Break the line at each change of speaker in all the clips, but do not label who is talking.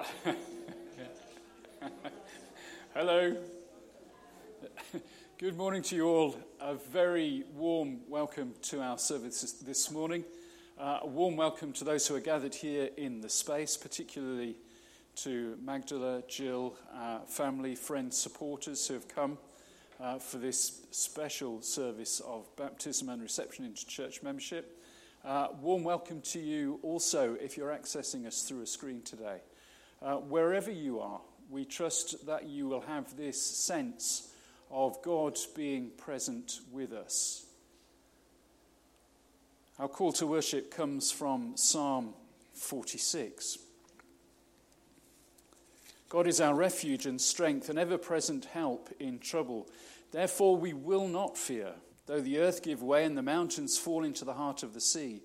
Hello. Good morning to you all. A very warm welcome to our service this morning. Uh, a warm welcome to those who are gathered here in the space, particularly to Magdala, Jill, uh, family, friends, supporters who have come uh, for this special service of baptism and reception into church membership. Uh, warm welcome to you also if you're accessing us through a screen today. Uh, wherever you are, we trust that you will have this sense of God being present with us. Our call to worship comes from Psalm 46. God is our refuge and strength, an ever present help in trouble. Therefore, we will not fear, though the earth give way and the mountains fall into the heart of the sea,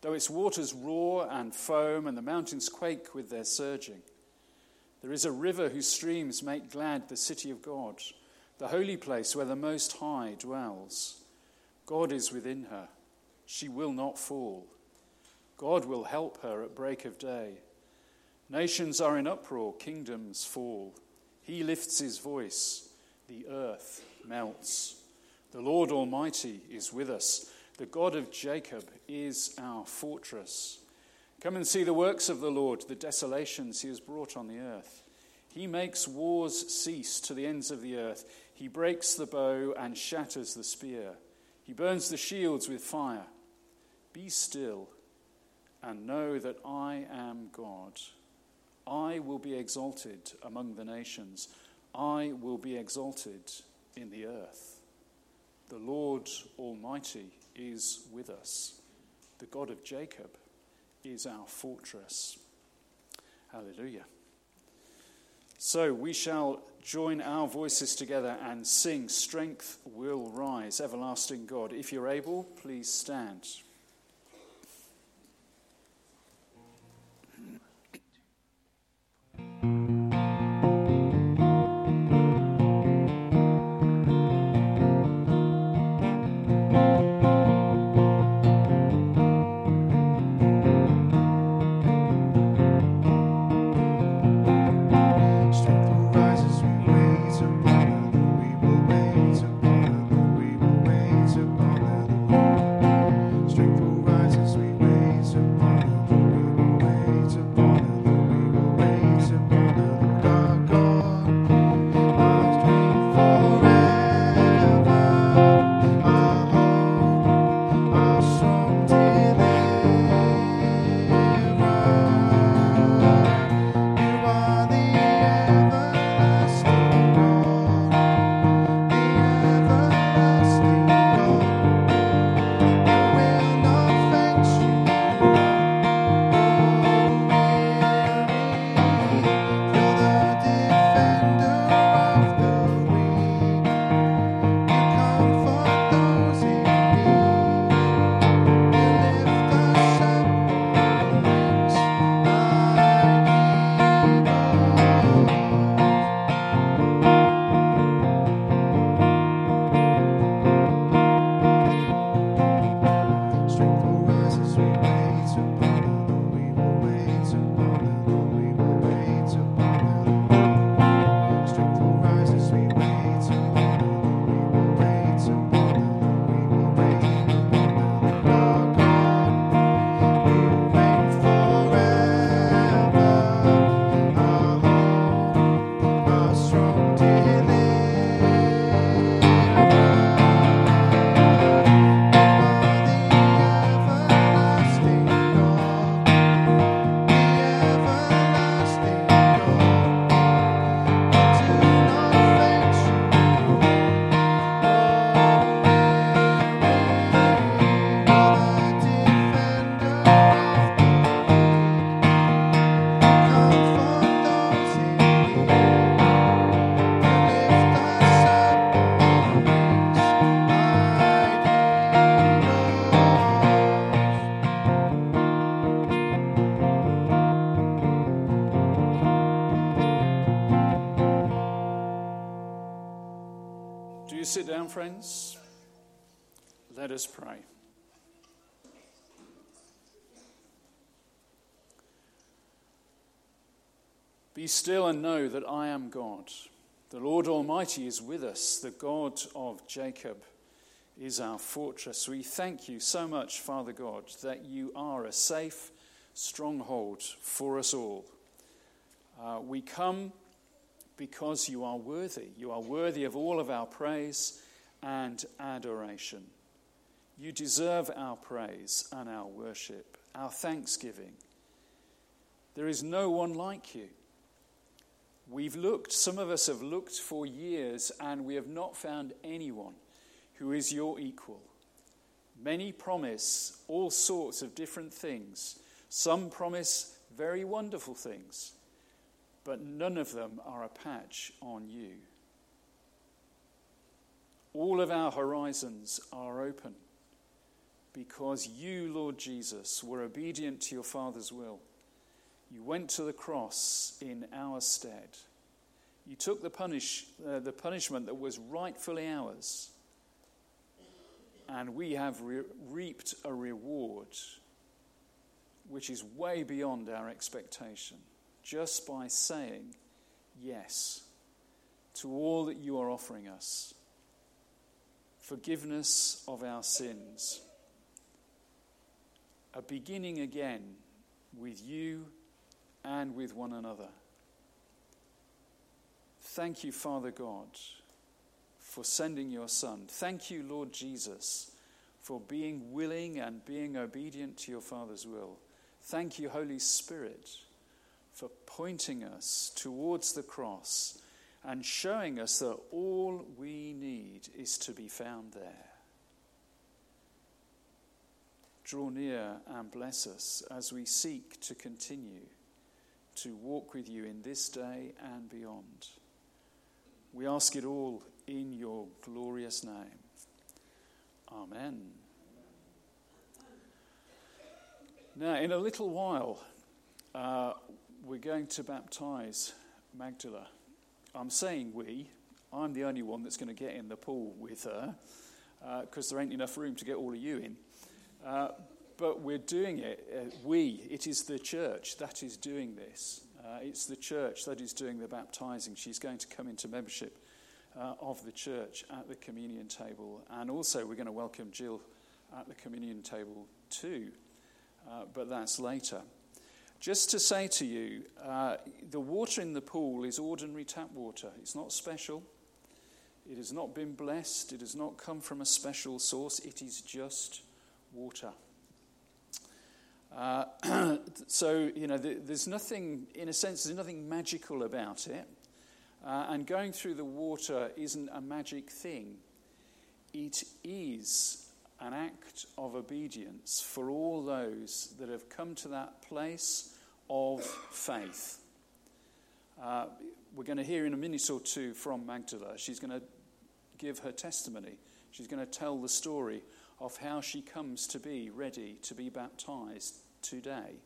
though its waters roar and foam and the mountains quake with their surging. There is a river whose streams make glad the city of God, the holy place where the Most High dwells. God is within her. She will not fall. God will help her at break of day. Nations are in uproar, kingdoms fall. He lifts his voice, the earth melts. The Lord Almighty is with us. The God of Jacob is our fortress. Come and see the works of the Lord, the desolations he has brought on the earth. He makes wars cease to the ends of the earth. He breaks the bow and shatters the spear. He burns the shields with fire. Be still and know that I am God. I will be exalted among the nations. I will be exalted in the earth. The Lord Almighty is with us. The God of Jacob is our fortress. Hallelujah. So we shall join our voices together and sing, Strength Will Rise, Everlasting God. If you're able, please stand. friends? Let us pray. Be still and know that I am God. The Lord Almighty is with us. The God of Jacob is our fortress. We thank you so much, Father God, that you are a safe stronghold for us all. Uh, we come because you are worthy. You are worthy of all of our praise and adoration. You deserve our praise and our worship, our thanksgiving. There is no one like you. We've looked, some of us have looked for years, and we have not found anyone who is your equal. Many promise all sorts of different things. Some promise very wonderful things, but none of them are a patch on you. All of our horizons are open because you, Lord Jesus, were obedient to your Father's will. You went to the cross in our stead. You took the, punish, uh, the punishment that was rightfully ours, and we have re- reaped a reward which is way beyond our expectation just by saying yes to all that you are offering us forgiveness of our sins, a beginning again with you and with one another. Thank you, Father God, for sending your Son. Thank you, Lord Jesus, for being willing and being obedient to your Father's will. Thank you, Holy Spirit, for pointing us towards the cross and showing us that all we need is to be found there. Draw near and bless us as we seek to continue to walk with you in this day and beyond. We ask it all in your glorious name. Amen. Now, in a little while, uh, we're going to baptize Magdala. I'm saying we, I'm the only one that's going to get in the pool with her because uh, there ain't enough room to get all of you in. Uh, but we're doing it. Uh, we, it is the church that is doing this. Uh, it's the church that is doing the baptizing. She's going to come into membership uh, of the church at the communion table. And also, we're going to welcome Jill at the communion table too. Uh, but that's later. Just to say to you, uh, the water in the pool is ordinary tap water. It's not special. It has not been blessed. It has not come from a special source. It is just water. Uh, so, you know, there's nothing, in a sense, there's nothing magical about it. Uh, and going through the water isn't a magic thing. It is an act of obedience for all those that have come to that place of faith. Uh, we're going to hear in a minute or two from Magdala. She's going to give her testimony. She's going to tell the story of how she comes to be ready to be baptized today.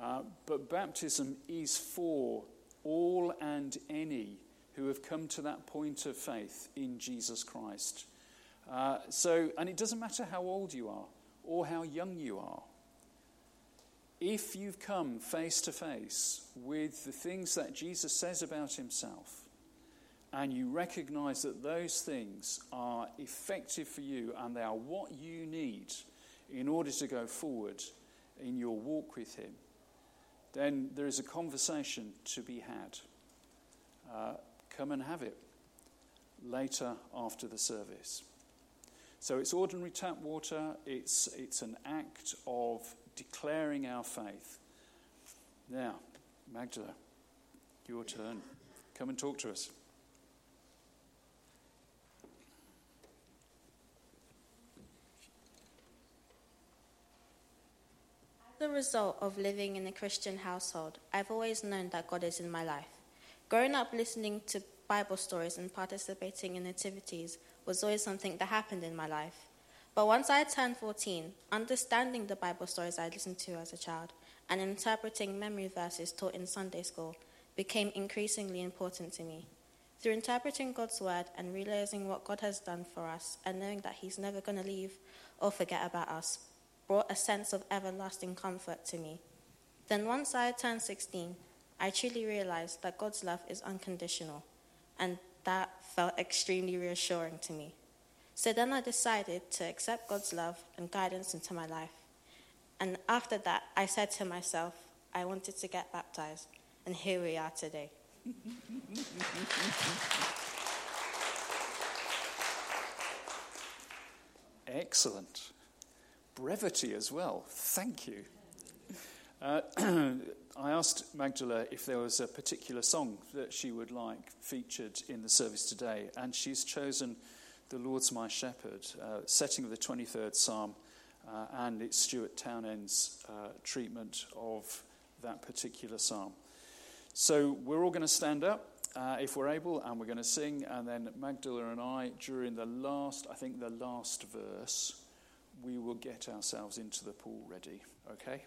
Uh, but baptism is for all and any who have come to that point of faith in Jesus Christ. Uh, so, and it doesn't matter how old you are or how young you are. If you've come face to face with the things that Jesus says about himself, and you recognize that those things are effective for you and they are what you need in order to go forward in your walk with Him, then there is a conversation to be had. Uh, come and have it later after the service. So it's ordinary tap water, it's, it's an act of declaring our faith. Now, Magdala, your turn. Come and talk to us.
As a result of living in a Christian household, I've always known that God is in my life. Growing up listening to Bible stories and participating in activities was always something that happened in my life. But once I turned 14, understanding the Bible stories I listened to as a child and interpreting memory verses taught in Sunday school became increasingly important to me. Through interpreting God's word and realizing what God has done for us and knowing that He's never going to leave or forget about us brought a sense of everlasting comfort to me. Then, once I turned 16, I truly realized that God's love is unconditional, and that felt extremely reassuring to me. So then I decided to accept God's love and guidance into my life. And after that, I said to myself, I wanted to get baptized, and here we are today.
Excellent. Brevity as well. Thank you. Uh, I asked Magdala if there was a particular song that she would like featured in the service today, and she's chosen The Lord's My Shepherd, uh, setting of the 23rd Psalm, uh, and it's Stuart Townend's uh, treatment of that particular psalm. So we're all going to stand up uh, if we're able, and we're going to sing, and then Magdala and I, during the last, I think the last verse, we will get ourselves into the pool ready, okay?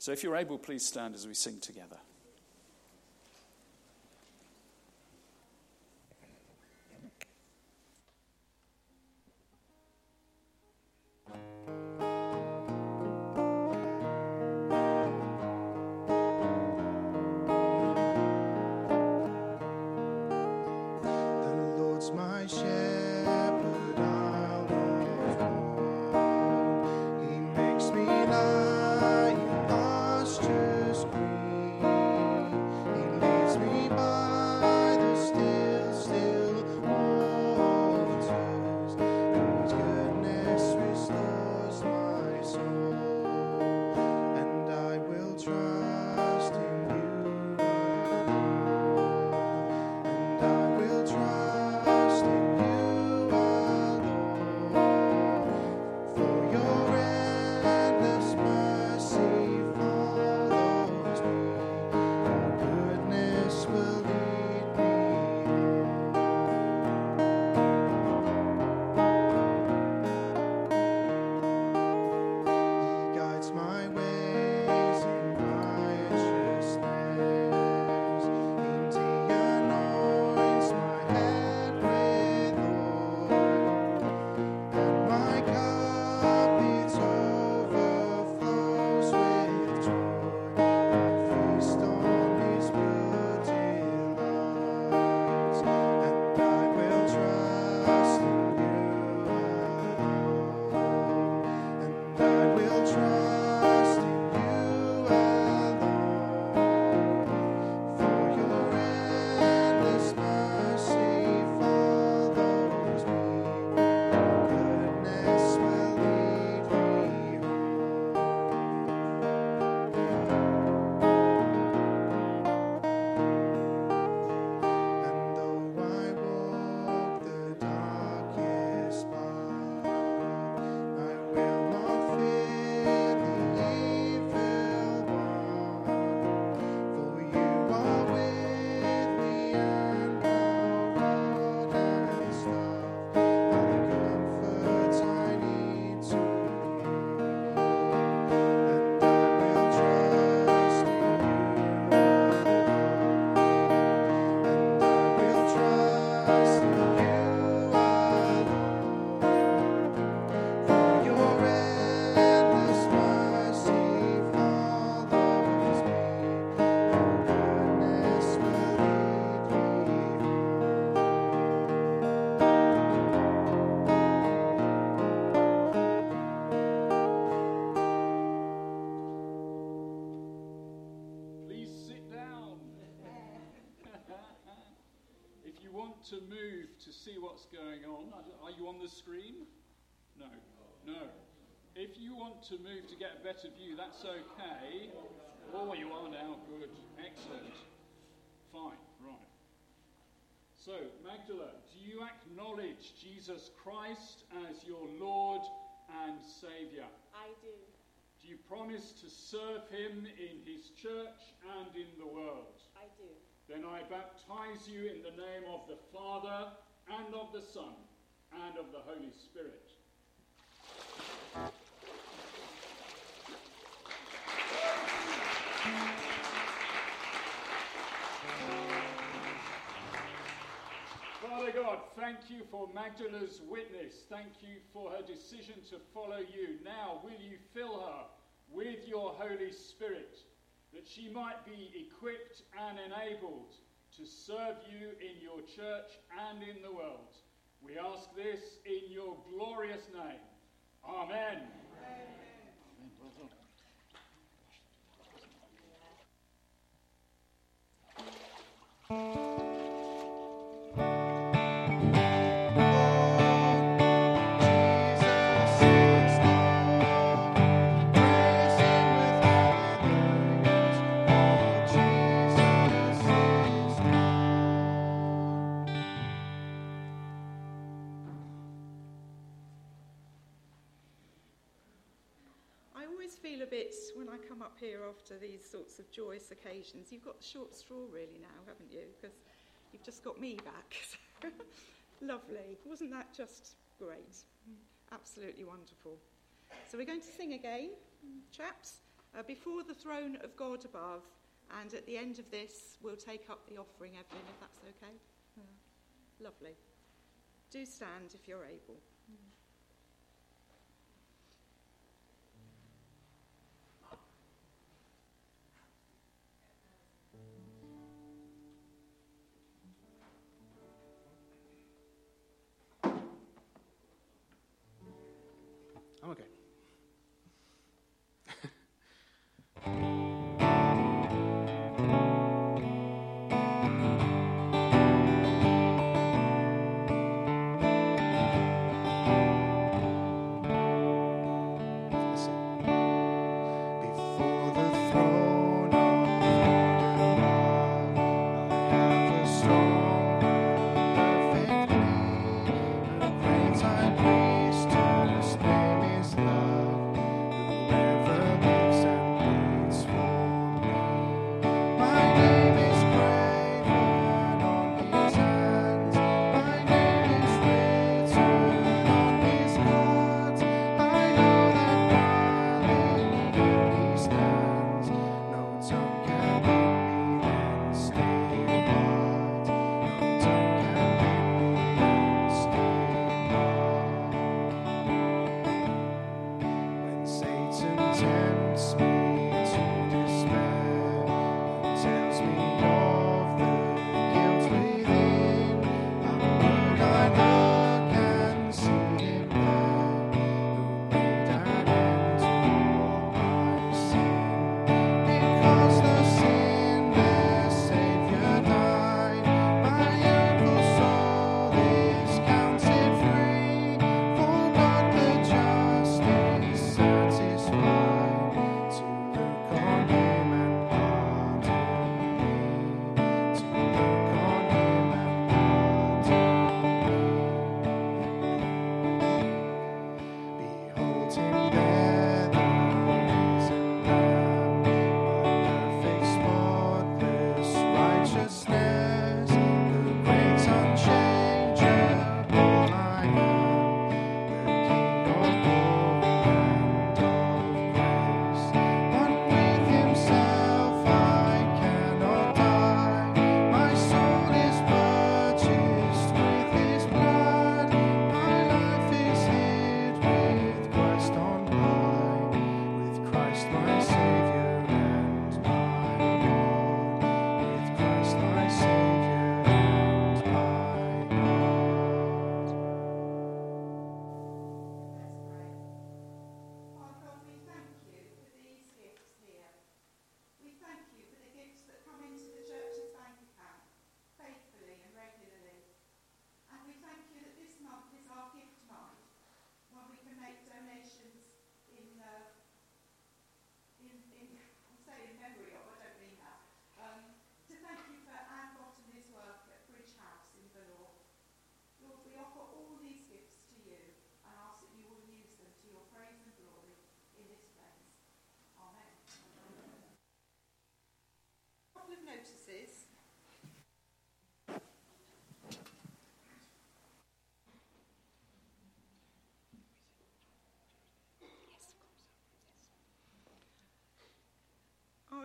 So if you're able, please stand as we sing together. To move to
see what's going on, are you on the screen? No. No. If you want to move to
get a better view, that's okay. Oh, you are now. Good. Excellent. Fine. Right. So, Magdala, do you acknowledge Jesus Christ as your Lord and Saviour?
I do.
Do you promise to serve him in his church and in the world? Then I baptize you in the name of the Father and of the Son and of the Holy Spirit. Father God, thank you for Magdala's witness. Thank you for her decision to follow you. Now, will you fill her with your Holy Spirit
that she might be equipped and enabled to serve you in your church and in the world. We ask this in your glorious name. Amen. Amen.
Here after these sorts of joyous occasions. You've got the short straw really now, haven't you? Because you've just got me back. Lovely. Wasn't that just great? Absolutely wonderful. So we're going to sing again, chaps, uh, before the throne of God above. And at the end of this, we'll take up the offering, Evelyn, if that's okay. Uh, lovely. Do stand if you're able. Our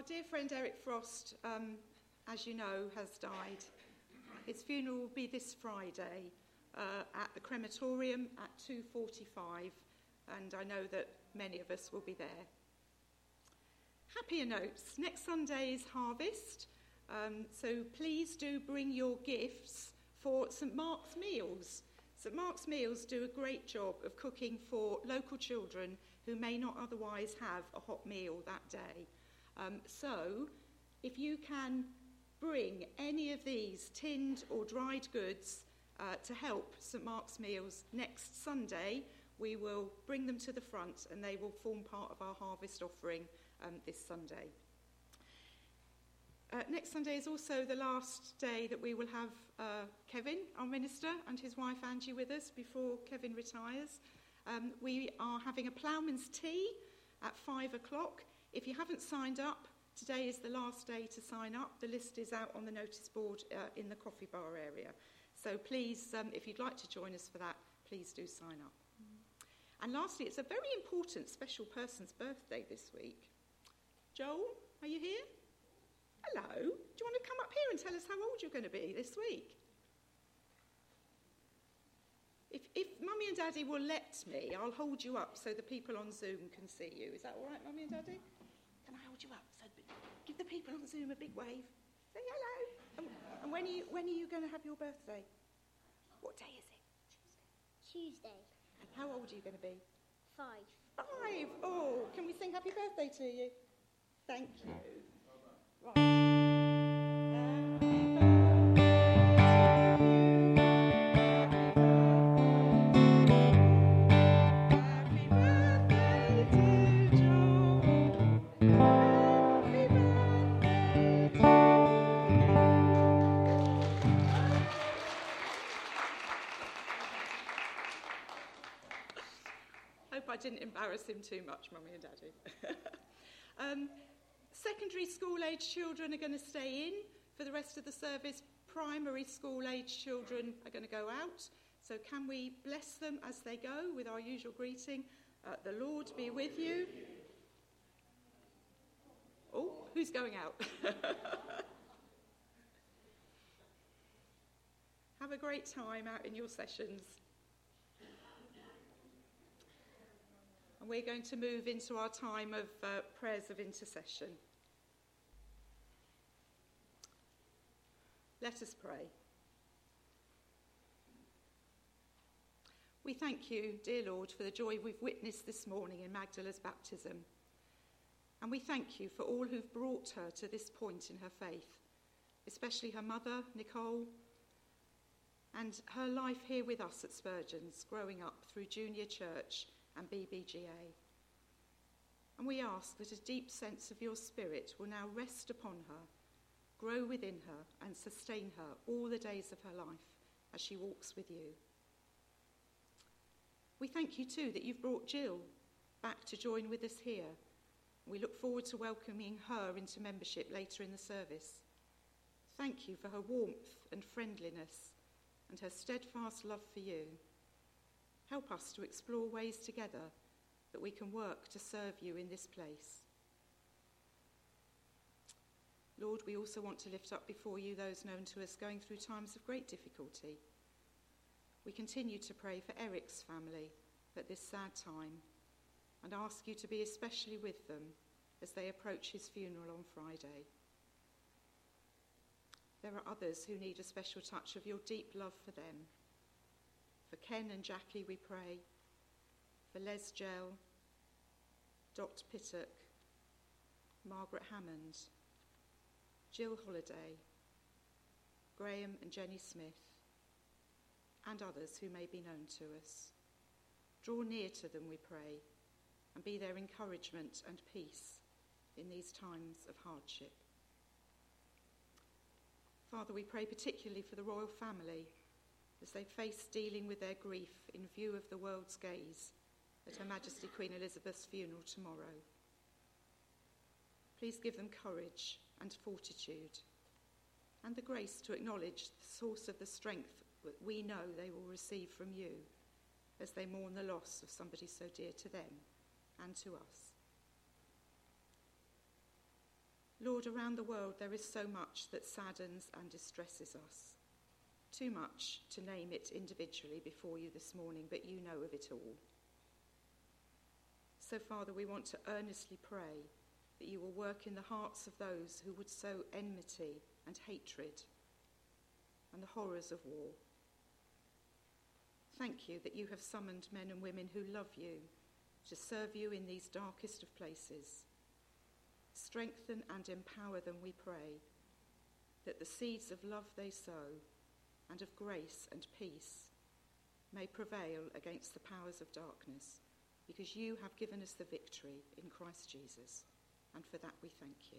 dear friend Eric Frost, um, as you know, has died. His funeral will be this Friday uh, at the crematorium at 2:45, and I know that many of us will be there.
happier notes. Next Sunday is harvest, um, so please do bring your gifts for St Mark's Meals. St Mark's Meals do a great job of cooking for local children who may not otherwise have a hot meal that day. Um, so, if you can bring any of these tinned or dried goods uh, to help St Mark's Meals next Sunday, we will bring them to the front and they will form part of our harvest offering um, this Sunday. Uh, next Sunday is also the last day that we will have uh, Kevin, our minister, and his wife Angie with us before Kevin retires. Um, we are having a ploughman's tea at five o'clock. If you haven't signed up, today is the last day to sign up. The list is out on the notice board uh, in the coffee bar area. So please, um, if you'd like to join us for that, please do sign up. And lastly, it's a very important special person's birthday this week. Joel, are you here? Hello. Do you want to come up here and tell us how old you're going to be this week? If, if Mummy and Daddy will let me, I'll hold you up so the people on Zoom can see you. Is that all right, Mummy and Daddy? You up? So give the people on Zoom a big wave. Say hello. And, and when, are you, when are you going to have your birthday? What day is it?
Tuesday.
And how old are you going to be?
Five.
Five. Oh, can we sing happy birthday to you? Thank you. Right. Didn't embarrass him too much, Mummy and Daddy. um, secondary school age children are going to stay in for the rest of the service. Primary school age children are going to go out. So, can we bless them as they go with our usual greeting? Uh, the Lord be with you. Oh, who's going out? Have a great time out in your sessions. And we're going to move into our time of uh, prayers of intercession. Let us pray. We thank you, dear Lord, for the joy we've witnessed this morning in Magdala's baptism. And we thank you for all who've brought her to this point in her faith, especially her mother, Nicole, and her life here with us at Spurgeon's, growing up through junior church and BBGA. And we ask that a deep sense of your spirit will now rest upon her, grow within her, and sustain her all the days of her life as she walks with you. We thank you too that you've brought Jill back to join with us here. We look forward to welcoming her into membership later in the service. Thank you for her warmth and friendliness and her steadfast love for you. Help us to explore ways together that we can work to serve you in this place. Lord, we also want to lift up before you those known to us going through times of great difficulty. We continue to pray for Eric's family at this sad time and ask you to be especially with them as they approach his funeral on Friday. There are others who need a special touch of your deep love for them. For Ken and Jackie, we pray. For Les Gell, Dot Pittock, Margaret Hammond, Jill Holliday, Graham and Jenny Smith, and others who may be known to us. Draw near to them, we pray, and be their encouragement and peace in these times of hardship. Father, we pray particularly for the royal family as they face dealing with their grief in view of the world's gaze at Her Majesty Queen Elizabeth's funeral tomorrow. Please give them courage and fortitude and the grace to acknowledge the source of the strength that we know they will receive from you as they mourn the loss of somebody so dear to them and to us. Lord, around the world there is so much that saddens and distresses us. Too much to name it individually before you this morning, but you know of it all. So, Father, we want to earnestly pray that you will work in the hearts of those who would sow enmity and hatred and the horrors of war. Thank you that you have summoned men and women who love you to serve you in these darkest of places. Strengthen and empower them, we pray, that the seeds of love they sow and of grace and peace may prevail against the powers of darkness, because you have given us the victory in Christ Jesus, and for that we thank you.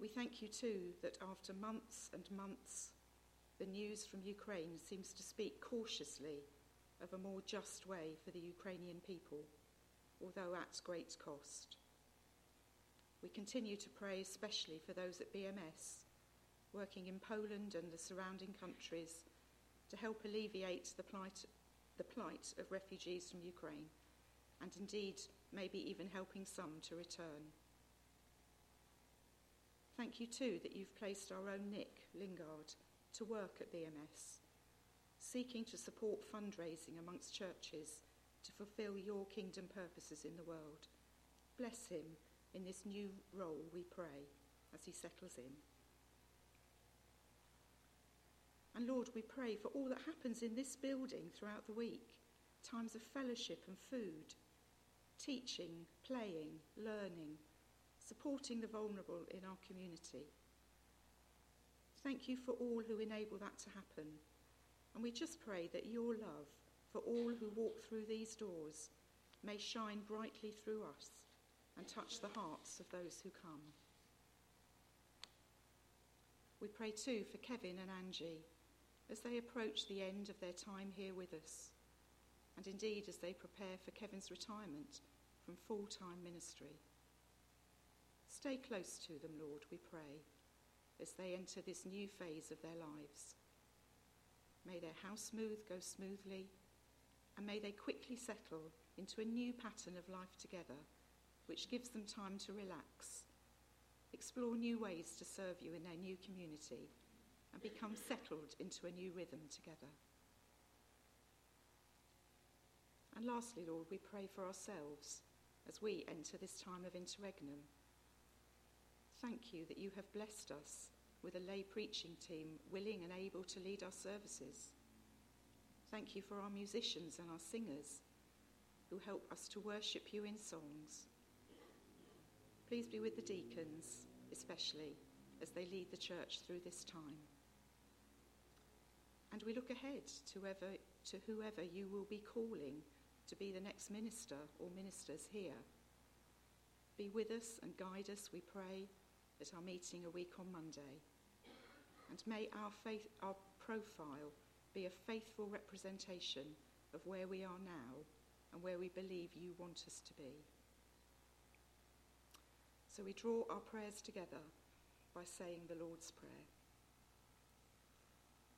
We thank you too that after months and months, the news from Ukraine seems to speak cautiously of a more just way for the Ukrainian people, although at great cost. We continue to pray especially for those at BMS, working in Poland and the surrounding countries to help alleviate the plight, the plight of refugees from Ukraine, and indeed maybe even helping some to return. Thank you too that you've placed our own Nick Lingard to work at BMS seeking to support fundraising amongst churches to fulfill your kingdom purposes in the world. Bless him in this new role, we pray, as he settles in. And Lord, we pray for all that happens in this building throughout the week times of fellowship and food, teaching, playing, learning, supporting the vulnerable in our community. Thank you for all who enable that to happen and we just pray that your love for all who walk through these doors may shine brightly through us and touch the hearts of those who come. We pray too for Kevin and Angie as they approach the end of their time here with us, and indeed as they prepare for Kevin's retirement from full time ministry. Stay close to them, Lord, we pray, as they enter this new phase of their lives. May their house move go smoothly, and may they quickly settle into a new pattern of life together, which gives them time to relax, explore new ways to serve you in their new community, and become settled into a new rhythm together. And lastly, Lord, we pray for ourselves as we enter this time of interregnum. Thank you that you have blessed us with a lay preaching team willing and able to lead our services. Thank you for our musicians and our singers who help us to worship you in songs. Please be with the deacons, especially as they lead the church through this time. And we look ahead to, whoever, to whoever you will be calling to be the next minister or ministers here. Be with us and guide us, we pray, at our meeting a week on Monday. And may our, faith, our profile be a faithful representation of where we are now and where we believe you want us to be. So we draw our prayers together by saying the Lord's Prayer.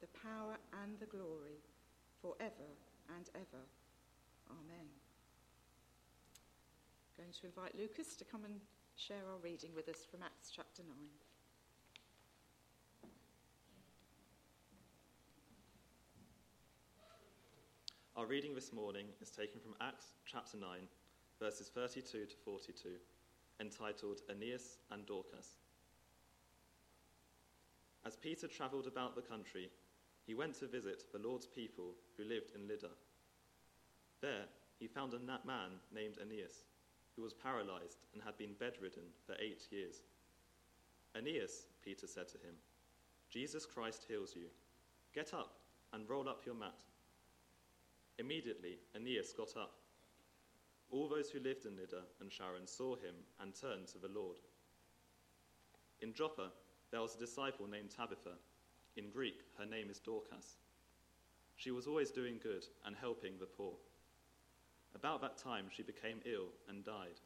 the power, and the glory, for ever and ever. Amen. I'm going to invite Lucas to come and share our reading with us from Acts chapter 9.
Our reading this morning is taken from Acts chapter 9, verses 32 to 42, entitled Aeneas and Dorcas. As Peter travelled about the country, he went to visit the Lord's people who lived in Lydda. There he found a man named Aeneas who was paralyzed and had been bedridden for eight years. Aeneas, Peter said to him, Jesus Christ heals you. Get up and roll up your mat. Immediately, Aeneas got up. All those who lived in Lydda and Sharon saw him and turned to the Lord. In Joppa, there was a disciple named Tabitha. In Greek, her name is Dorcas. She was always doing good and helping the poor. About that time she became ill and died,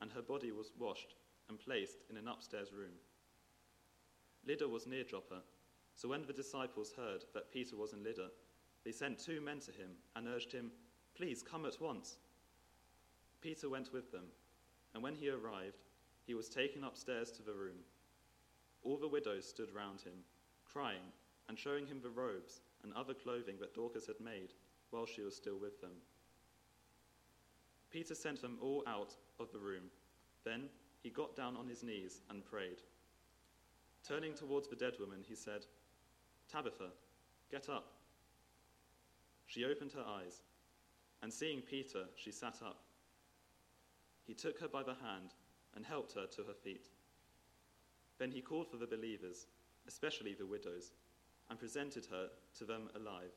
and her body was washed and placed in an upstairs room. Lydda was near Joppa, so when the disciples heard that Peter was in Lydda, they sent two men to him and urged him, Please come at once. Peter went with them, and when he arrived, he was taken upstairs to the room. All the widows stood round him, crying and showing him the robes and other clothing that Dorcas had made while she was still with them. Peter sent them all out of the room. Then he got down on his knees and prayed. Turning towards the dead woman, he said, Tabitha, get up. She opened her eyes, and seeing Peter, she sat up. He took her by the hand and helped her to her feet. Then he called for the believers, especially the widows, and presented her to them alive.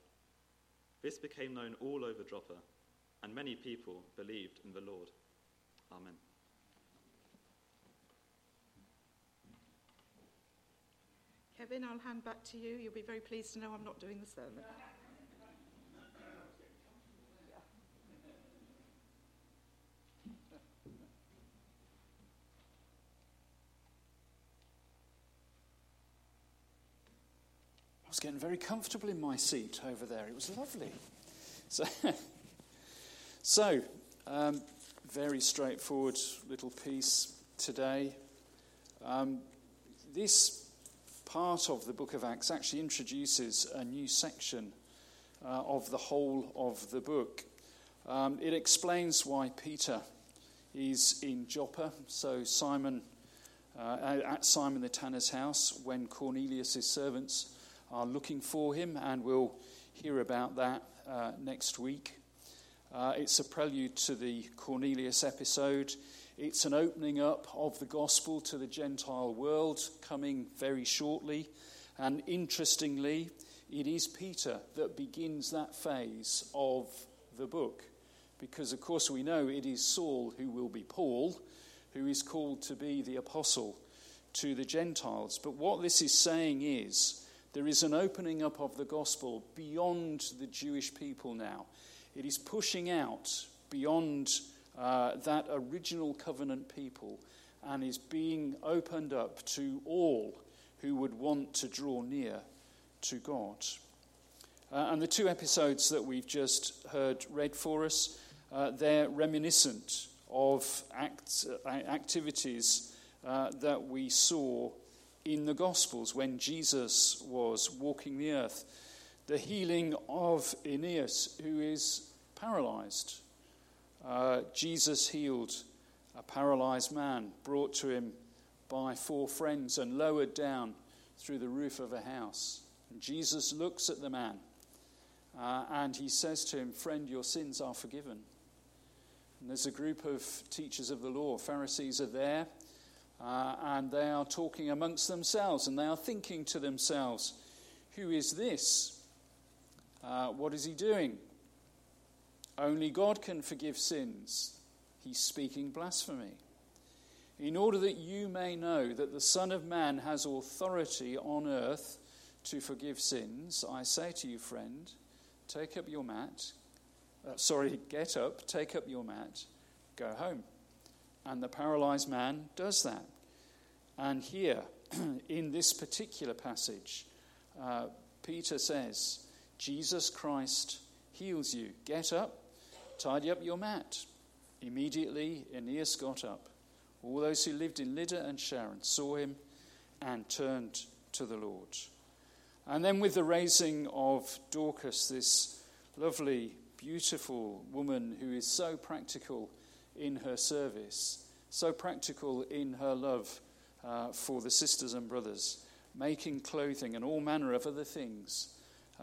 This became known all over Joppa, and many people believed in the Lord. Amen.
Kevin, I'll hand back to you. You'll be very pleased to know I'm not doing the sermon.
Was getting very comfortable in my seat over there. It was lovely. So, so um, very straightforward little piece today. Um, this part of the book of Acts actually introduces a new section uh, of the whole of the book. Um, it explains why Peter is in Joppa, so Simon, uh, at Simon the tanner's house, when Cornelius' servants are looking for him, and we'll hear about that uh, next week. Uh, it's a prelude to the Cornelius episode. It's an opening up of the gospel to the Gentile world coming very shortly. And interestingly, it is Peter that begins that phase of the book. Because, of course, we know it is Saul who will be Paul, who is called to be the apostle to the Gentiles. But what this is saying is there is an opening up of the gospel beyond the Jewish people now. It is pushing out beyond uh, that original covenant people and is being opened up to all who would want to draw near to God. Uh, and the two episodes that we've just heard read for us, uh, they're reminiscent of act, uh, activities uh, that we saw in the Gospels when Jesus was walking the earth. The healing of Aeneas, who is paralyzed. Uh, Jesus healed a paralyzed man brought to him by four friends and lowered down through the roof of a house. And Jesus looks at the man uh, and he says to him, Friend, your sins are forgiven. And there's a group of teachers of the law, Pharisees are there. Uh, and they are talking amongst themselves and they are thinking to themselves, Who is this? Uh, what is he doing? Only God can forgive sins. He's speaking blasphemy. In order that you may know that the Son of Man has authority on earth to forgive sins, I say to you, friend, take up your mat. Uh, sorry, get up, take up your mat, go home. And the paralyzed man does that. And here, in this particular passage, uh, Peter says, Jesus Christ heals you. Get up, tidy up your mat. Immediately, Aeneas got up. All those who lived in Lydda and Sharon saw him and turned to the Lord. And then, with the raising of Dorcas, this lovely, beautiful woman who is so practical in her service, so practical in her love uh, for the sisters and brothers, making clothing and all manner of other things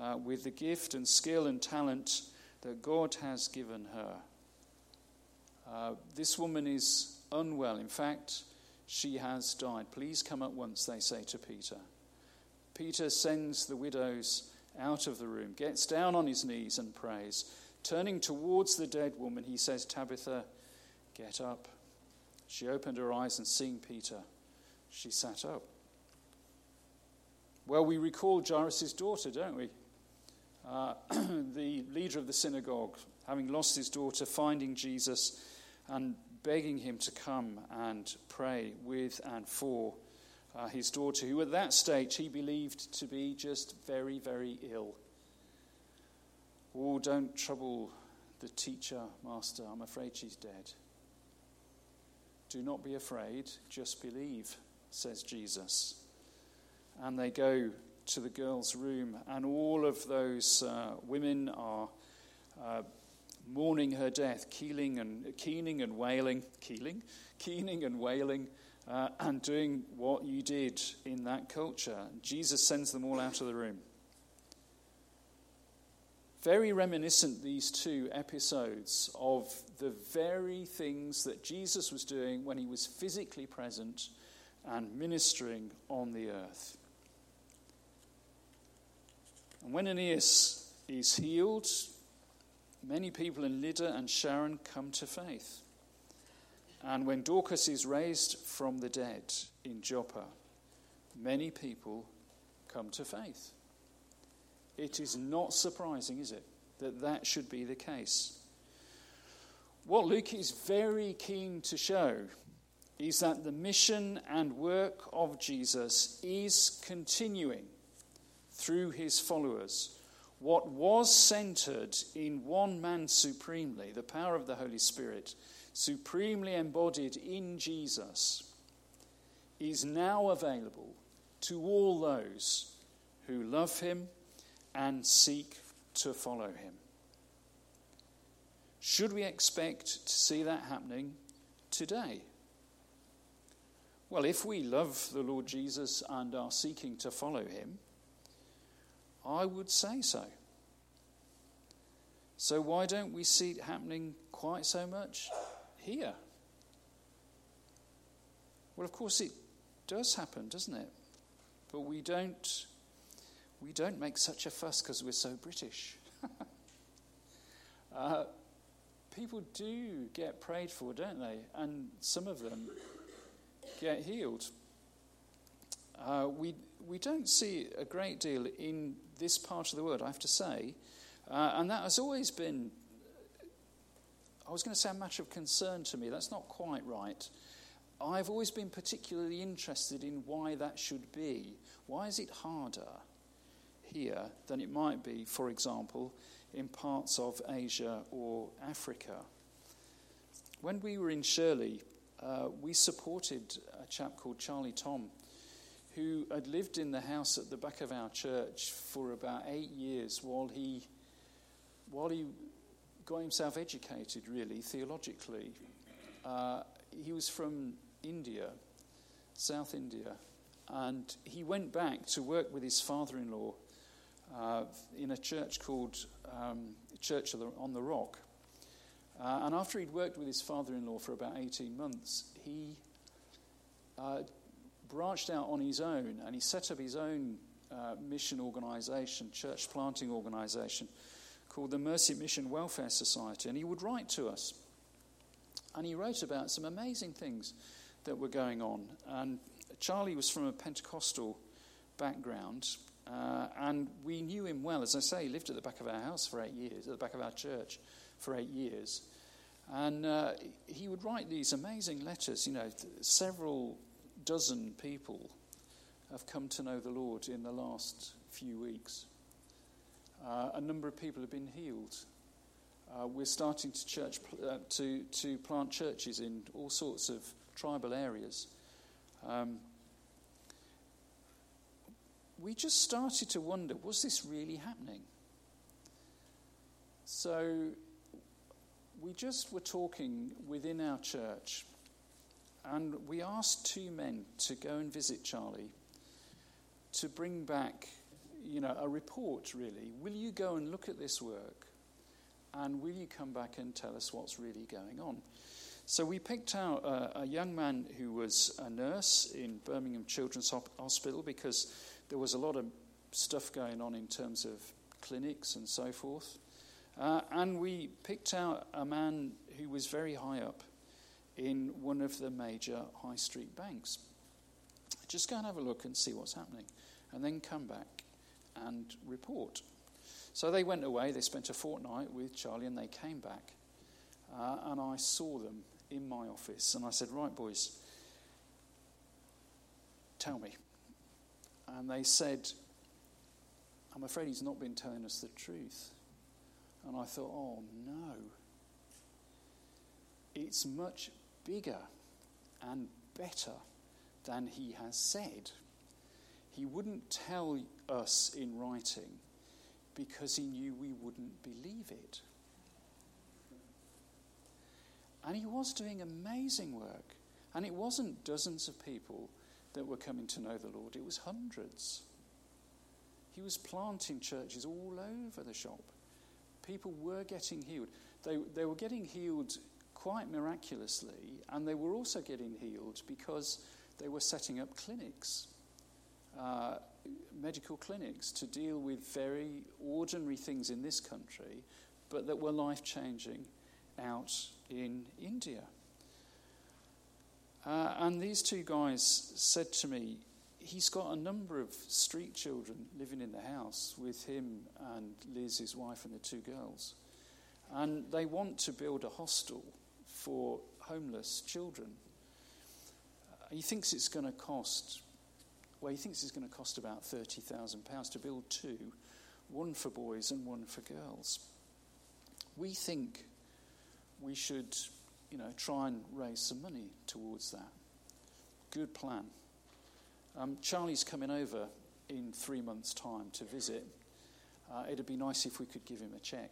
uh, with the gift and skill and talent that God has given her. Uh, this woman is unwell. In fact, she has died. Please come at once, they say to Peter. Peter sends the widows out of the room, gets down on his knees and prays. Turning towards the dead woman, he says, Tabitha, get up. She opened her eyes and seeing Peter, she sat up. Well, we recall Jairus' daughter, don't we? uh, the leader of the synagogue, having lost his daughter, finding Jesus and begging him to come and pray with and for uh, his daughter, who at that stage he believed to be just very, very ill. Oh, don't trouble the teacher, master. I'm afraid she's dead. Do not be afraid, just believe, says Jesus. And they go to the girl's room, and all of those uh, women are uh, mourning her death, keeling and keening and wailing, keeling, keening and wailing, uh, and doing what you did in that culture. Jesus sends them all out of the room. Very reminiscent, these two episodes, of the very things that Jesus was doing when he was physically present and ministering on the earth. And when Aeneas is healed, many people in Lydda and Sharon come to faith. And when Dorcas is raised from the dead in Joppa, many people come to faith. It is not surprising, is it, that that should be the case. What Luke is very keen to show is that the mission and work of Jesus is continuing through his followers. What was centered in one man supremely, the power of the Holy Spirit, supremely embodied in Jesus, is now available to all those who love him and seek to follow him. Should we expect to see that happening today? Well, if we love the Lord Jesus and are seeking to follow him, I would say so. So, why don't we see it happening quite so much here? Well, of course, it does happen, doesn't it? But we don't, we don't make such a fuss because we're so British. uh, people do get prayed for, don't they? And some of them get healed. Uh, we, we don't see a great deal in this part of the world, I have to say. Uh, and that has always been, I was going to say a matter of concern to me. That's not quite right. I've always been particularly interested in why that should be. Why is it harder here than it might be, for example, in parts of Asia or Africa? When we were in Shirley, uh, we supported a chap called Charlie Tom who had lived in the house at the back of our church for about eight years while he, while he got himself educated, really, theologically. Uh, he was from India, South India, and he went back to work with his father in law uh, in a church called um, Church the, on the Rock. Uh, and after he'd worked with his father in law for about 18 months, he uh, branched out on his own and he set up his own uh, mission organization, church planting organization, called the Mercy Mission Welfare Society. And he would write to us. And he wrote about some amazing things that were going on. And Charlie was from a Pentecostal background. Uh, and we knew him well. As I say, he lived at the back of our house for eight years, at the back of our church for eight years. And uh, he would write these amazing letters, you know, several dozen people have come to know the Lord in the last few weeks. Uh, a number of people have been healed. Uh, we're starting to, church, uh, to, to plant churches in all sorts of tribal areas. Um, we just started to wonder was this really happening? So we just were talking within our church and we asked two men to go and visit Charlie to bring back, you know, a report really. Will you go and look at this work? And will you come back and tell us what's really going on? So we picked out a, a young man who was a nurse in Birmingham Children's Hospital because there was a lot of stuff going on in terms of clinics and so forth. Uh, and we picked out a man who was very high up in one of the major high street banks. Just go and have a look and see what's happening, and then come back and report. So they went away, they spent a fortnight with Charlie, and they came back. Uh, and I saw them in my office, and I said, Right, boys, tell me. And they said, I'm afraid he's not been telling us the truth. And I thought, oh no. It's much bigger and better than he has said. He wouldn't tell us in writing because he knew we wouldn't believe it. And he was doing amazing work. And it wasn't dozens of people that were coming to know the Lord, it was hundreds. He was planting churches all over the shop. People were getting healed. They, they were getting healed quite miraculously, and they were also getting healed because they were setting up clinics, uh, medical clinics, to deal with very ordinary things in this country, but that were life changing out in India. Uh, and these two guys said to me, he's got a number of street children living in the house with him and Liz, his wife, and the two girls. And they want to build a hostel for homeless children. Uh, he thinks it's going to cost, well, he thinks it's going to cost about £30,000 to build two, one for boys and one for girls. We think we should, you know, try and raise some money towards that. Good plan. Um, Charlie's coming over in three months' time to visit. Uh, it'd be nice if we could give him a check.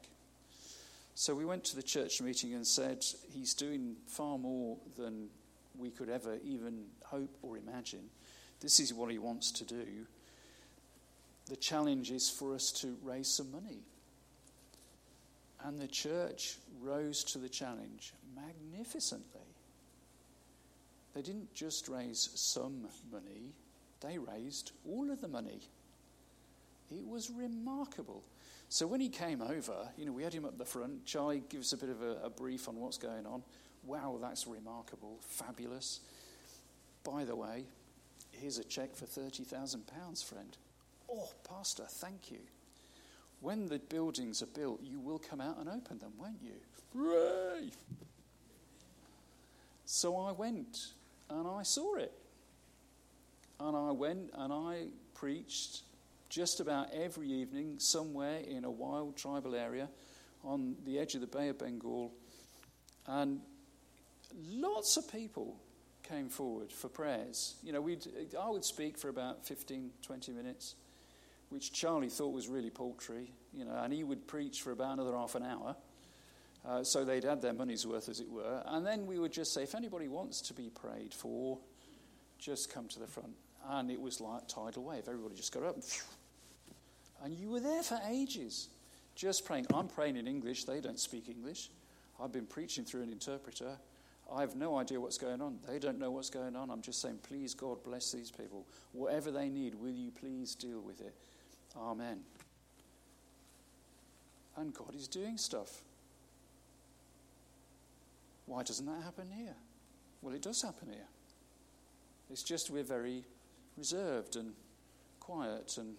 So we went to the church meeting and said, He's doing far more than we could ever even hope or imagine. This is what he wants to do. The challenge is for us to raise some money. And the church rose to the challenge magnificently. They didn't just raise some money, they raised all of the money. It was remarkable. So when he came over, you know, we had him up the front. Charlie gives a bit of a, a brief on what's going on. Wow, that's remarkable, fabulous. By the way, here's a check for £30,000, friend. Oh, Pastor, thank you. When the buildings are built, you will come out and open them, won't you? Hooray! So I went and I saw it. And I went and I preached just about every evening somewhere in a wild tribal area on the edge of the Bay of Bengal. And lots of people came forward for prayers. You know, we'd, I would speak for about 15, 20 minutes, which Charlie thought was really paltry, you know, and he would preach for about another half an hour. Uh, so they'd had their money's worth, as it were. And then we would just say, if anybody wants to be prayed for, just come to the front. And it was like tidal wave. Everybody just got up. And, and you were there for ages, just praying. I'm praying in English. They don't speak English. I've been preaching through an interpreter. I have no idea what's going on. They don't know what's going on. I'm just saying, please, God, bless these people. Whatever they need, will you please deal with it? Amen. And God is doing stuff. Why doesn't that happen here? Well, it does happen here. It's just we're very reserved and quiet, and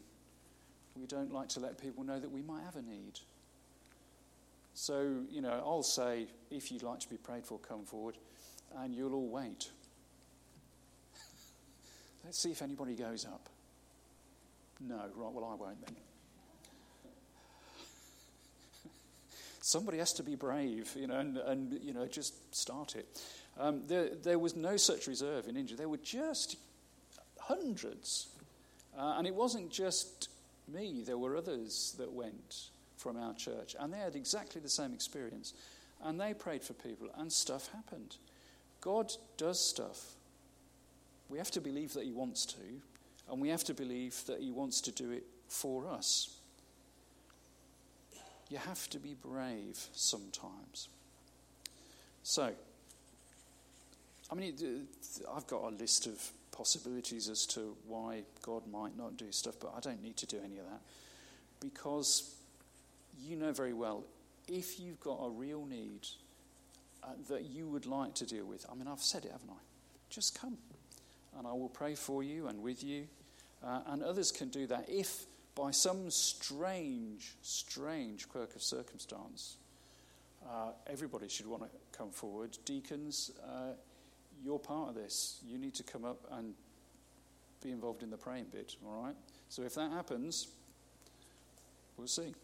we don't like to let people know that we might have a need. So, you know, I'll say, if you'd like to be prayed for, come forward, and you'll all wait. Let's see if anybody goes up. No, right, well, I won't then. Somebody has to be brave, you know, and, and you know, just start it. Um, there, there was no such reserve in India. There were just hundreds. Uh, and it wasn't just me, there were others that went from our church, and they had exactly the same experience. And they prayed for people, and stuff happened. God does stuff. We have to believe that He wants to, and we have to believe that He wants to do it for us. You have to be brave sometimes. So, I mean, I've got a list of possibilities as to why God might not do stuff, but I don't need to do any of that. Because you know very well, if you've got a real need uh, that you would like to deal with, I mean, I've said it, haven't I? Just come, and I will pray for you and with you. Uh, and others can do that if by some strange, strange quirk of circumstance, uh, everybody should want to come forward. Deacons, uh, you're part of this. You need to come up and be involved in the praying bit, all right? So if that happens, we'll see.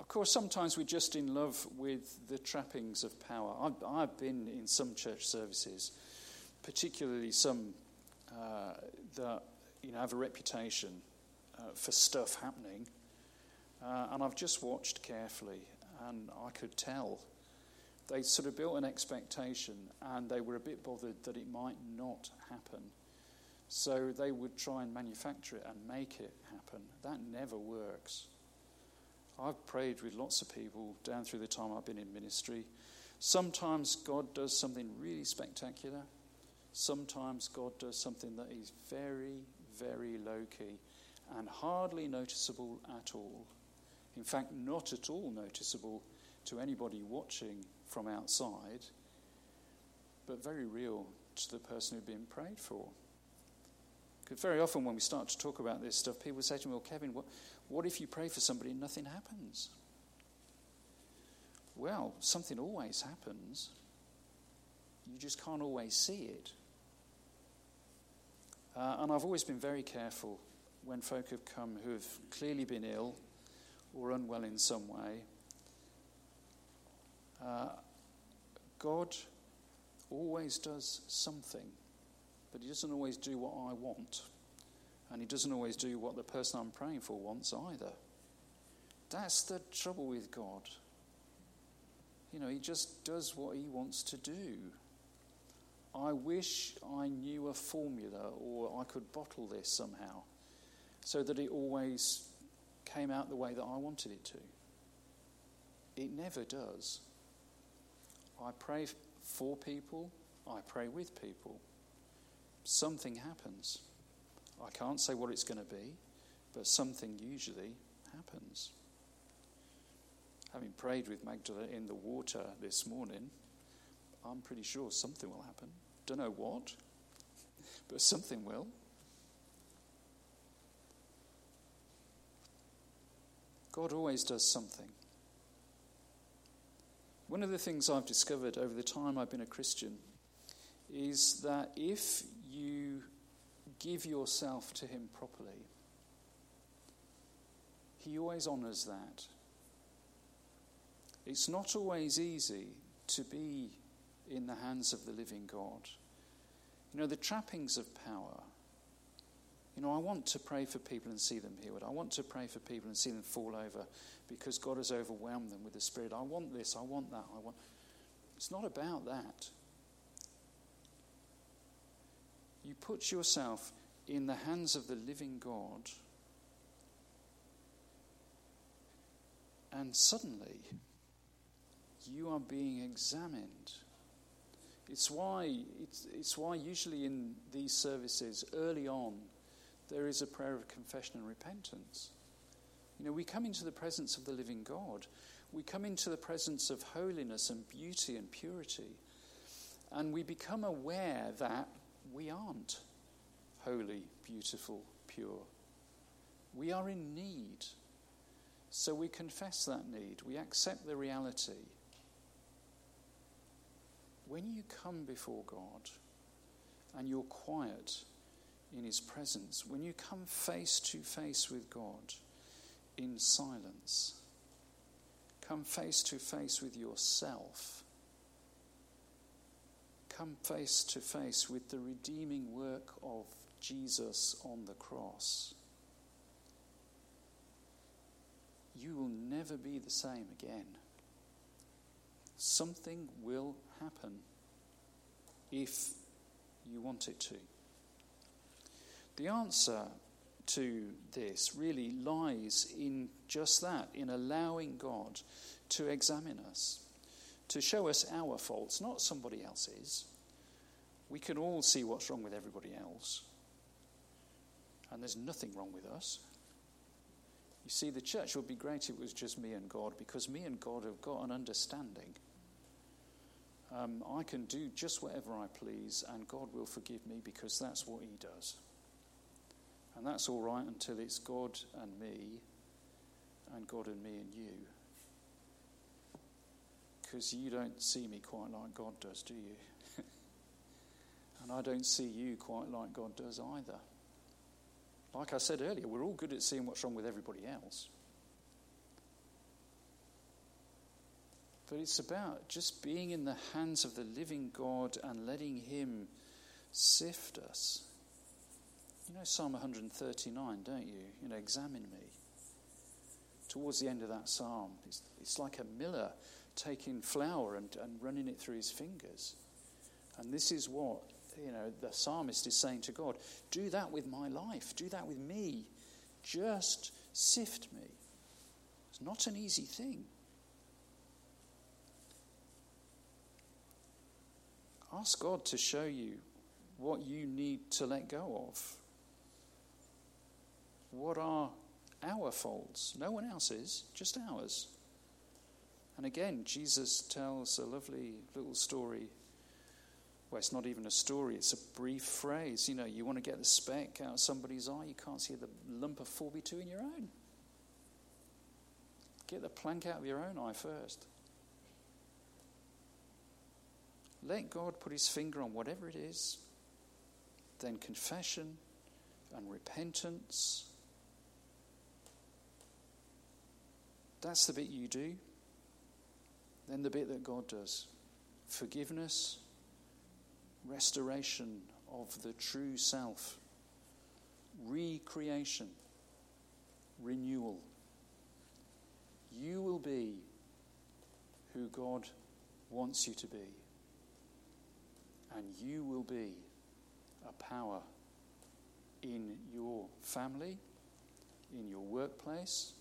Of course, sometimes we're just in love with the trappings of power. I've, I've been in some church services, particularly some uh, that you know have a reputation uh, for stuff happening, uh, and I've just watched carefully, and I could tell they sort of built an expectation, and they were a bit bothered that it might not happen. So they would try and manufacture it and make it happen. That never works. I've prayed with lots of people down through the time I've been in ministry. Sometimes God does something really spectacular. Sometimes God does something that is very, very low key and hardly noticeable at all. In fact, not at all noticeable to anybody watching from outside, but very real to the person who's been prayed for. Because very often when we start to talk about this stuff, people say to me, Well, Kevin, what, what if you pray for somebody and nothing happens? Well, something always happens. You just can't always see it. Uh, and I've always been very careful when folk have come who have clearly been ill or unwell in some way. Uh, God always does something but He doesn't always do what I want. And He doesn't always do what the person I'm praying for wants either. That's the trouble with God. You know, He just does what He wants to do. I wish I knew a formula or I could bottle this somehow so that it always came out the way that I wanted it to. It never does. I pray for people, I pray with people something happens. I can't say what it's going to be, but something usually happens. Having prayed with Magdala in the water this morning, I'm pretty sure something will happen. Don't know what, but something will. God always does something. One of the things I've discovered over the time I've been a Christian is that if you give yourself to Him properly, He always honours that. It's not always easy to be in the hands of the living God. You know, the trappings of power. You know, I want to pray for people and see them healed. I want to pray for people and see them fall over because God has overwhelmed them with the Spirit. I want this, I want that, I want. It's not about that. you put yourself in the hands of the living God, and suddenly you are being examined. It's why, it's, it's why usually in these services, early on, there is a prayer of confession and repentance. You know, we come into the presence of the living God. We come into the presence of holiness and beauty and purity. And we become aware that we aren't holy, beautiful, pure. We are in need. So we confess that need. We accept the reality. When you come before God and you're quiet in His presence, when you come face to face with God in silence, come face to face with yourself come face to face with the redeeming work of Jesus on the cross, you will never be the same again. Something will happen if you want it to. The answer to this really lies in just that, in allowing God to examine us, to show us our faults, not somebody else's. We can all see what's wrong with everybody else. And there's nothing wrong with us. You see, the church would be great if it was just me and God, because me and God have got an understanding. Um, I can do just whatever I please, and God will forgive me because that's what He does. And that's all right until it's God and me, and God and me and you. Because you don't see me quite like God does, do you? and I don't see you quite like God does either. Like I said earlier, we're all good at seeing what's wrong with everybody else. But it's about just being in the hands of the living God and letting Him sift us. You know Psalm 139, don't you? You know, examine me. Towards the end of that psalm, it's, it's like a miller taking flour and, and running it through his fingers. And this is what, you know, the psalmist is saying to God do that with my life, do that with me. Just sift me. It's not an easy thing. Ask God to show you what you need to let go of. What are our faults? No one else's, just ours. And again, Jesus tells a lovely little story. Well, it's not even a story, it's a brief phrase. You know, you want to get the speck out of somebody's eye, you can't see the lump of 4b2 in your own. Get the plank out of your own eye first. Let God put his finger on whatever it is. Then confession and repentance. That's the bit you do. Then the bit that God does forgiveness, restoration of the true self, recreation, renewal. You will be who God wants you to be and you will be a power in your family, in your workplace,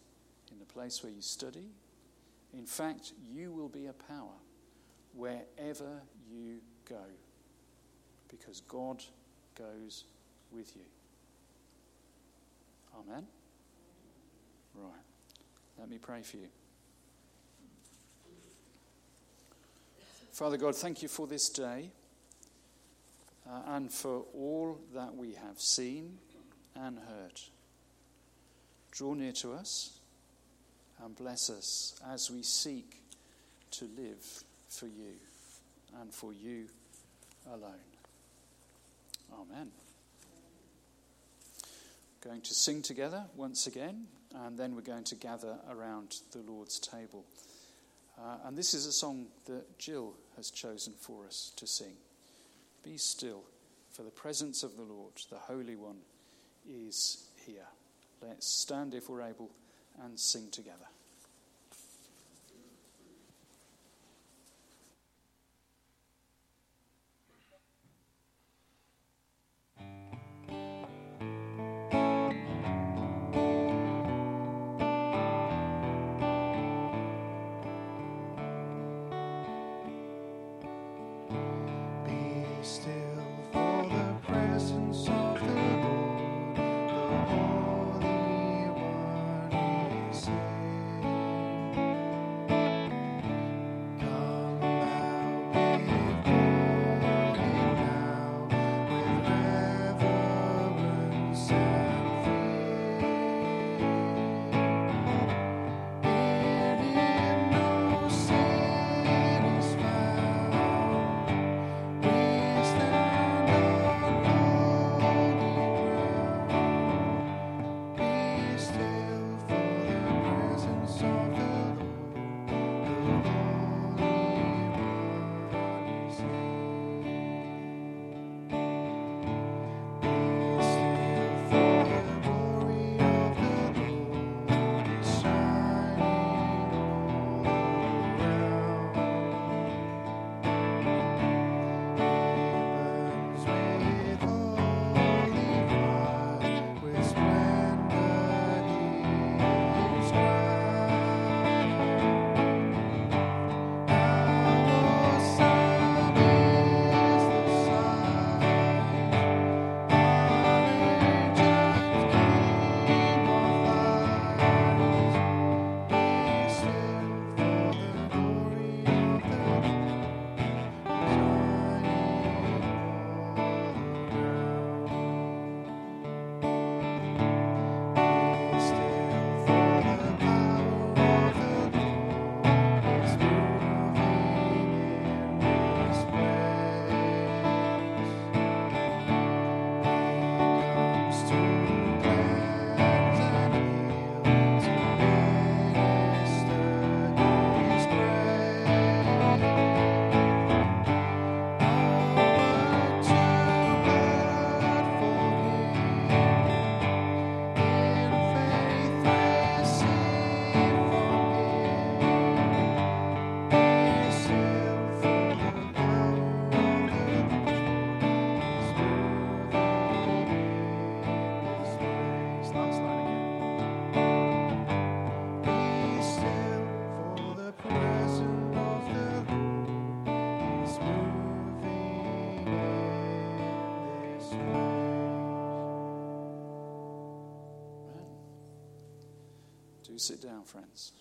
in the place where you study. In fact, you will be a power wherever you go because God goes with you. Amen? Right. Let me pray for you. Father God, thank you for this day uh, and for all that we have seen and heard. Draw near to us and bless us as we seek to live for you and for you alone. Amen. Going to sing together once again, and then we're going to gather around the Lord's table. Uh, and this is a song that Jill has chosen for us to sing. Be still, for the presence of the Lord, the Holy One, is here. Let's stand if we're able and sing together. Sit down, friends.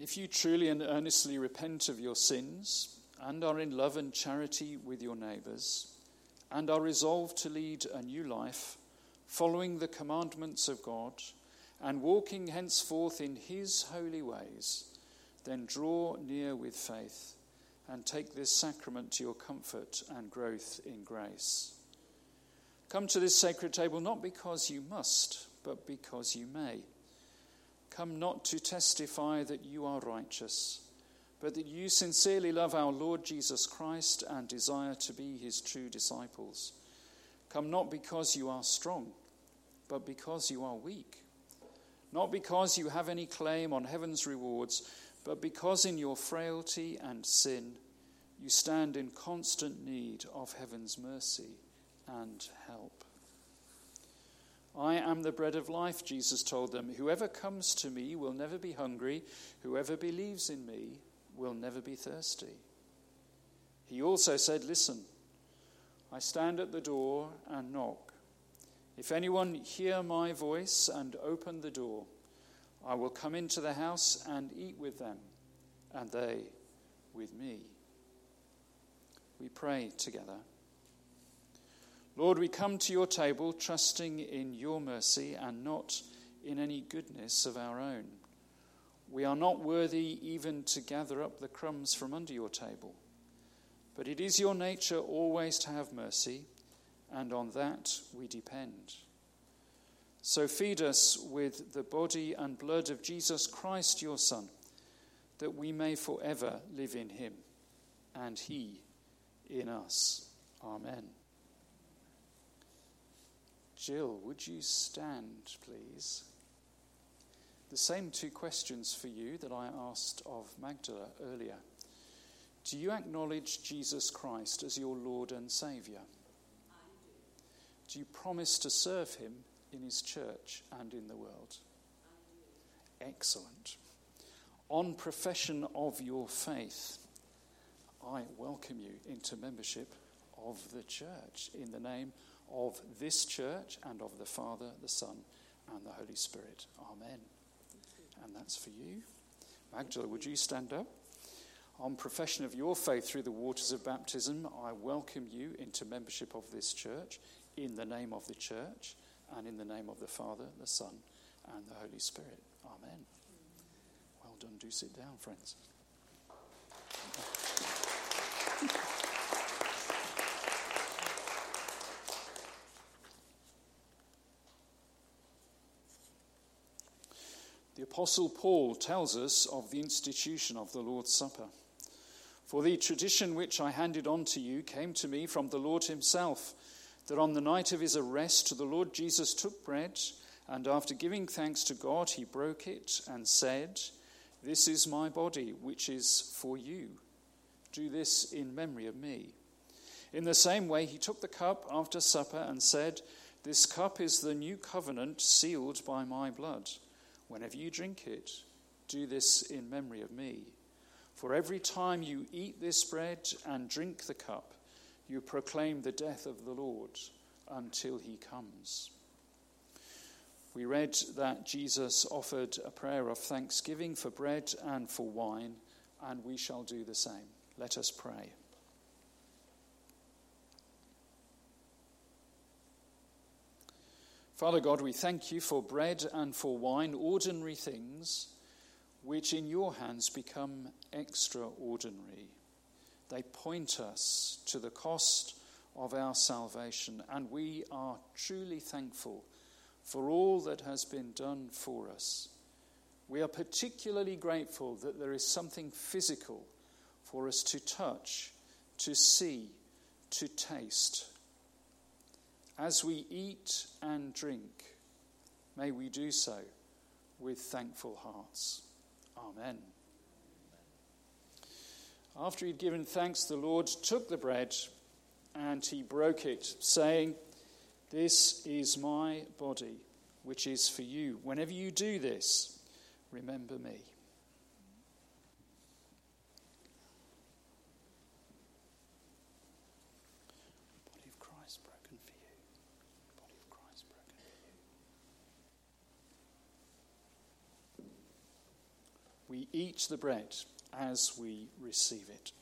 If you truly and earnestly repent of your sins and are in love and charity with your neighbours, and are resolved to lead a new life, following the commandments of God, and walking henceforth in His holy ways, then draw near with faith and take this sacrament to your comfort and growth in grace. Come to this sacred table not because you must, but because you may come not to testify that you are righteous, but that you sincerely love our Lord Jesus Christ and desire to be his true disciples. Come not because you are strong, but because you are weak. Not because you have any claim on heaven's rewards, but because in your frailty and sin you stand in constant need of heaven's mercy and help. I am the bread of life, Jesus told them. Whoever comes to me will never be hungry. Whoever believes in me will never be thirsty. He also said, Listen, I stand at the door and knock. If anyone hear my voice and open the door, I will come into the house and eat with them, and they with me. We pray together. Lord, we come to your table trusting in your mercy and not in any goodness of our own. We are not worthy even to gather up the crumbs from under your table. But it is your nature always to have mercy, and on that we depend. So feed us with the body and blood of Jesus Christ, your Son, that we may forever live in him, and he in us. Amen. Jill, would you stand, please? The same two questions for you that I asked of Magdala earlier. Do you acknowledge Jesus Christ as your Lord and Saviour? I do. do you promise to serve him in his church and in the world? Excellent. On profession of your faith, I welcome you into membership of the church in the name of this church and of the Father, the Son, and the Holy Spirit. Amen. And that's for you. Magdala, would you stand up? On profession of your faith through the waters of baptism, I welcome you into membership of this church in the name of the church and in the name of the Father, the Son, and the Holy Spirit. Amen. Well done. Do sit down, friends. The Apostle Paul tells us of the institution of the Lord's Supper. For the tradition which I handed on to you came to me from the Lord Himself, that on the night of His arrest, the Lord Jesus took bread, and after giving thanks to God, He broke it and said, This is my body, which is for you. Do this in memory of me. In the same way, He took the cup after supper and said, This cup is the new covenant sealed by my blood. Whenever you drink it, do this in memory of me. For every time you eat this bread and drink the cup, you proclaim the death of the Lord until he comes. We read that Jesus offered a prayer of thanksgiving for bread and for wine, and we shall do the same. Let us pray. Father God, we thank you for bread and for wine, ordinary things, which in your hands become extraordinary. They point us to the cost of our salvation, and we are truly thankful for all that has been done for us. We are particularly grateful that there is something physical for us to touch, to see, to taste. As we eat and drink, may we do so with thankful hearts. Amen. After he'd given thanks, the Lord took the bread and he broke it, saying, This is my body, which is for you. Whenever you do this, remember me. Body of Christ broken for you. Body of Christ broken for you. We eat the bread as we receive it.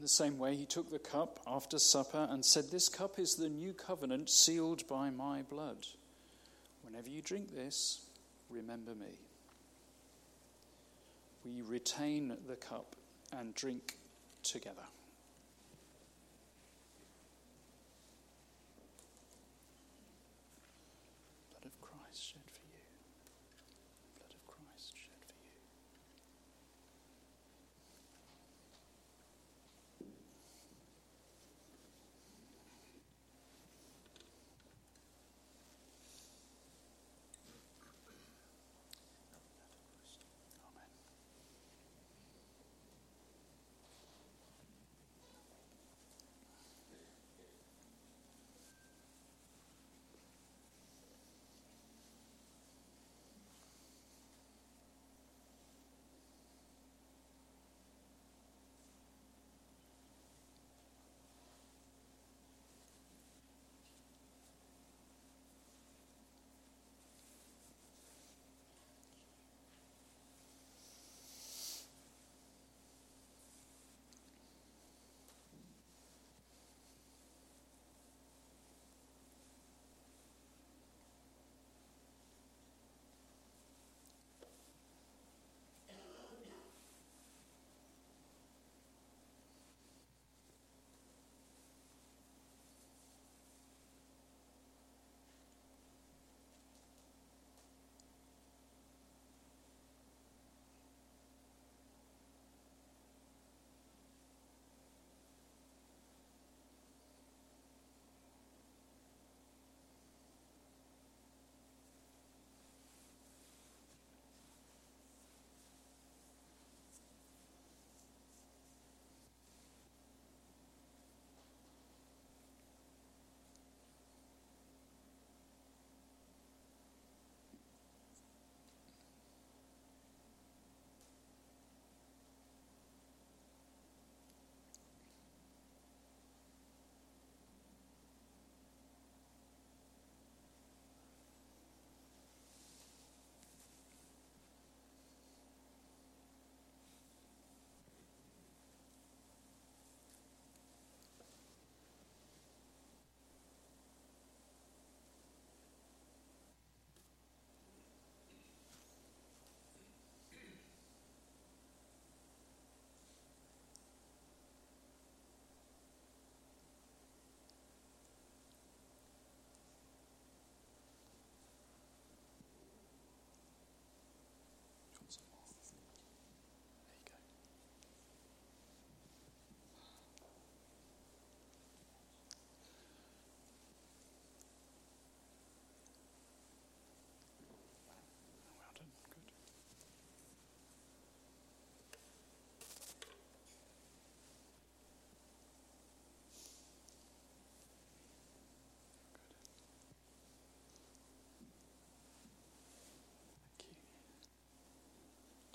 In the same way, he took the cup after supper and said, This cup is the new covenant sealed by my blood. Whenever you drink this, remember me. We retain the cup and drink together.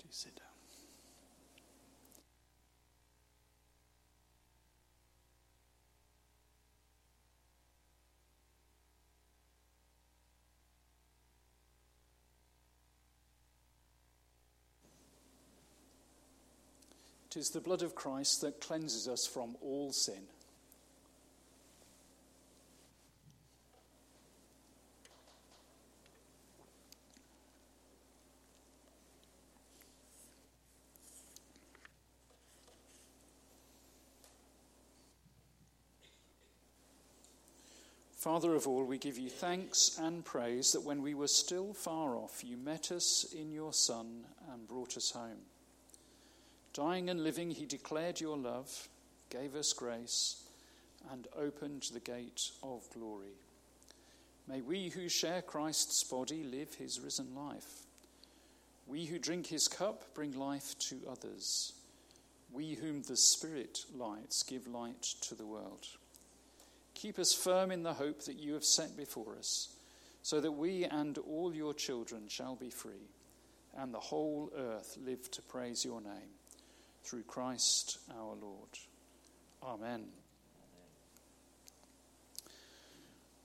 Please sit down. It is the blood of Christ that cleanses us from all sin. Father of all, we give you thanks and praise that when we were still far off, you met us in your Son and brought us home. Dying and living, he declared your love, gave us grace, and opened the gate of glory. May we who share Christ's body live his risen life. We who drink his cup bring life to others. We whom the Spirit lights give light to the world. Keep us firm in the hope that you have set before us, so that we and all your children shall be free, and the whole earth live to praise your name through Christ our Lord. Amen.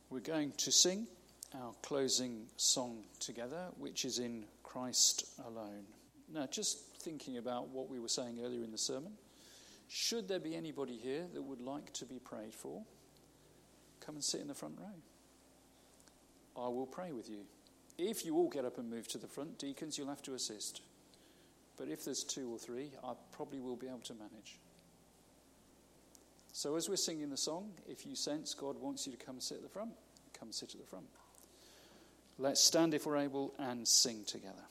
We're going to sing our closing song together, which is in Christ alone. Now, just thinking about what we were saying earlier in the sermon, should there be anybody here that would like to be prayed for, come and sit in the front row. I will pray with you. If you all get up and move to the front, deacons, you'll have to assist. But if there's two or three, I probably will be able to manage. So as we're singing the song, if you sense God wants you to come and sit at the front, come sit at the front. Let's stand if we're able and sing together.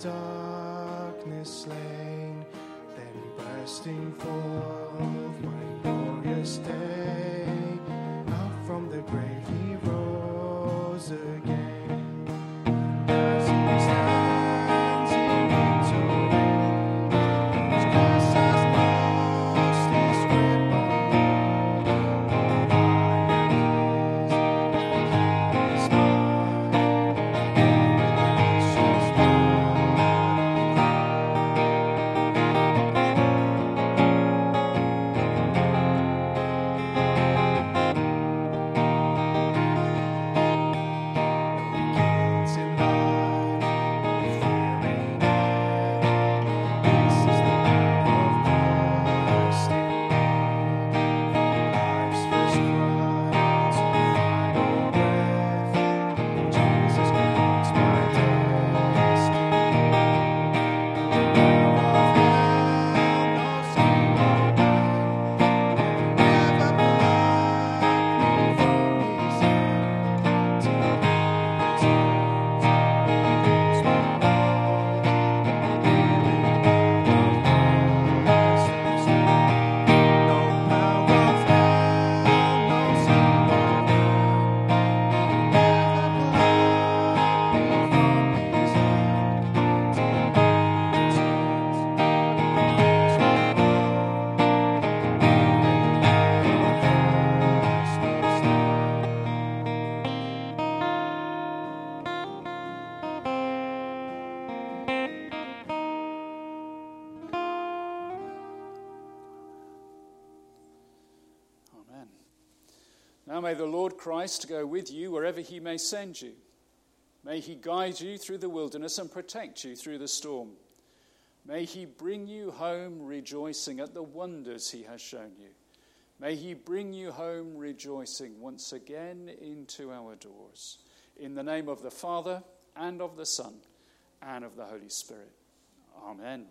Darkness slain, then bursting forth my glorious day,
Christ go with you wherever he may send you. May he guide you through the wilderness and protect you through the storm. May he bring you home rejoicing at the wonders he has shown you. May he bring you home rejoicing once again into our doors. In the name of the Father, and of the Son, and of the Holy Spirit. Amen.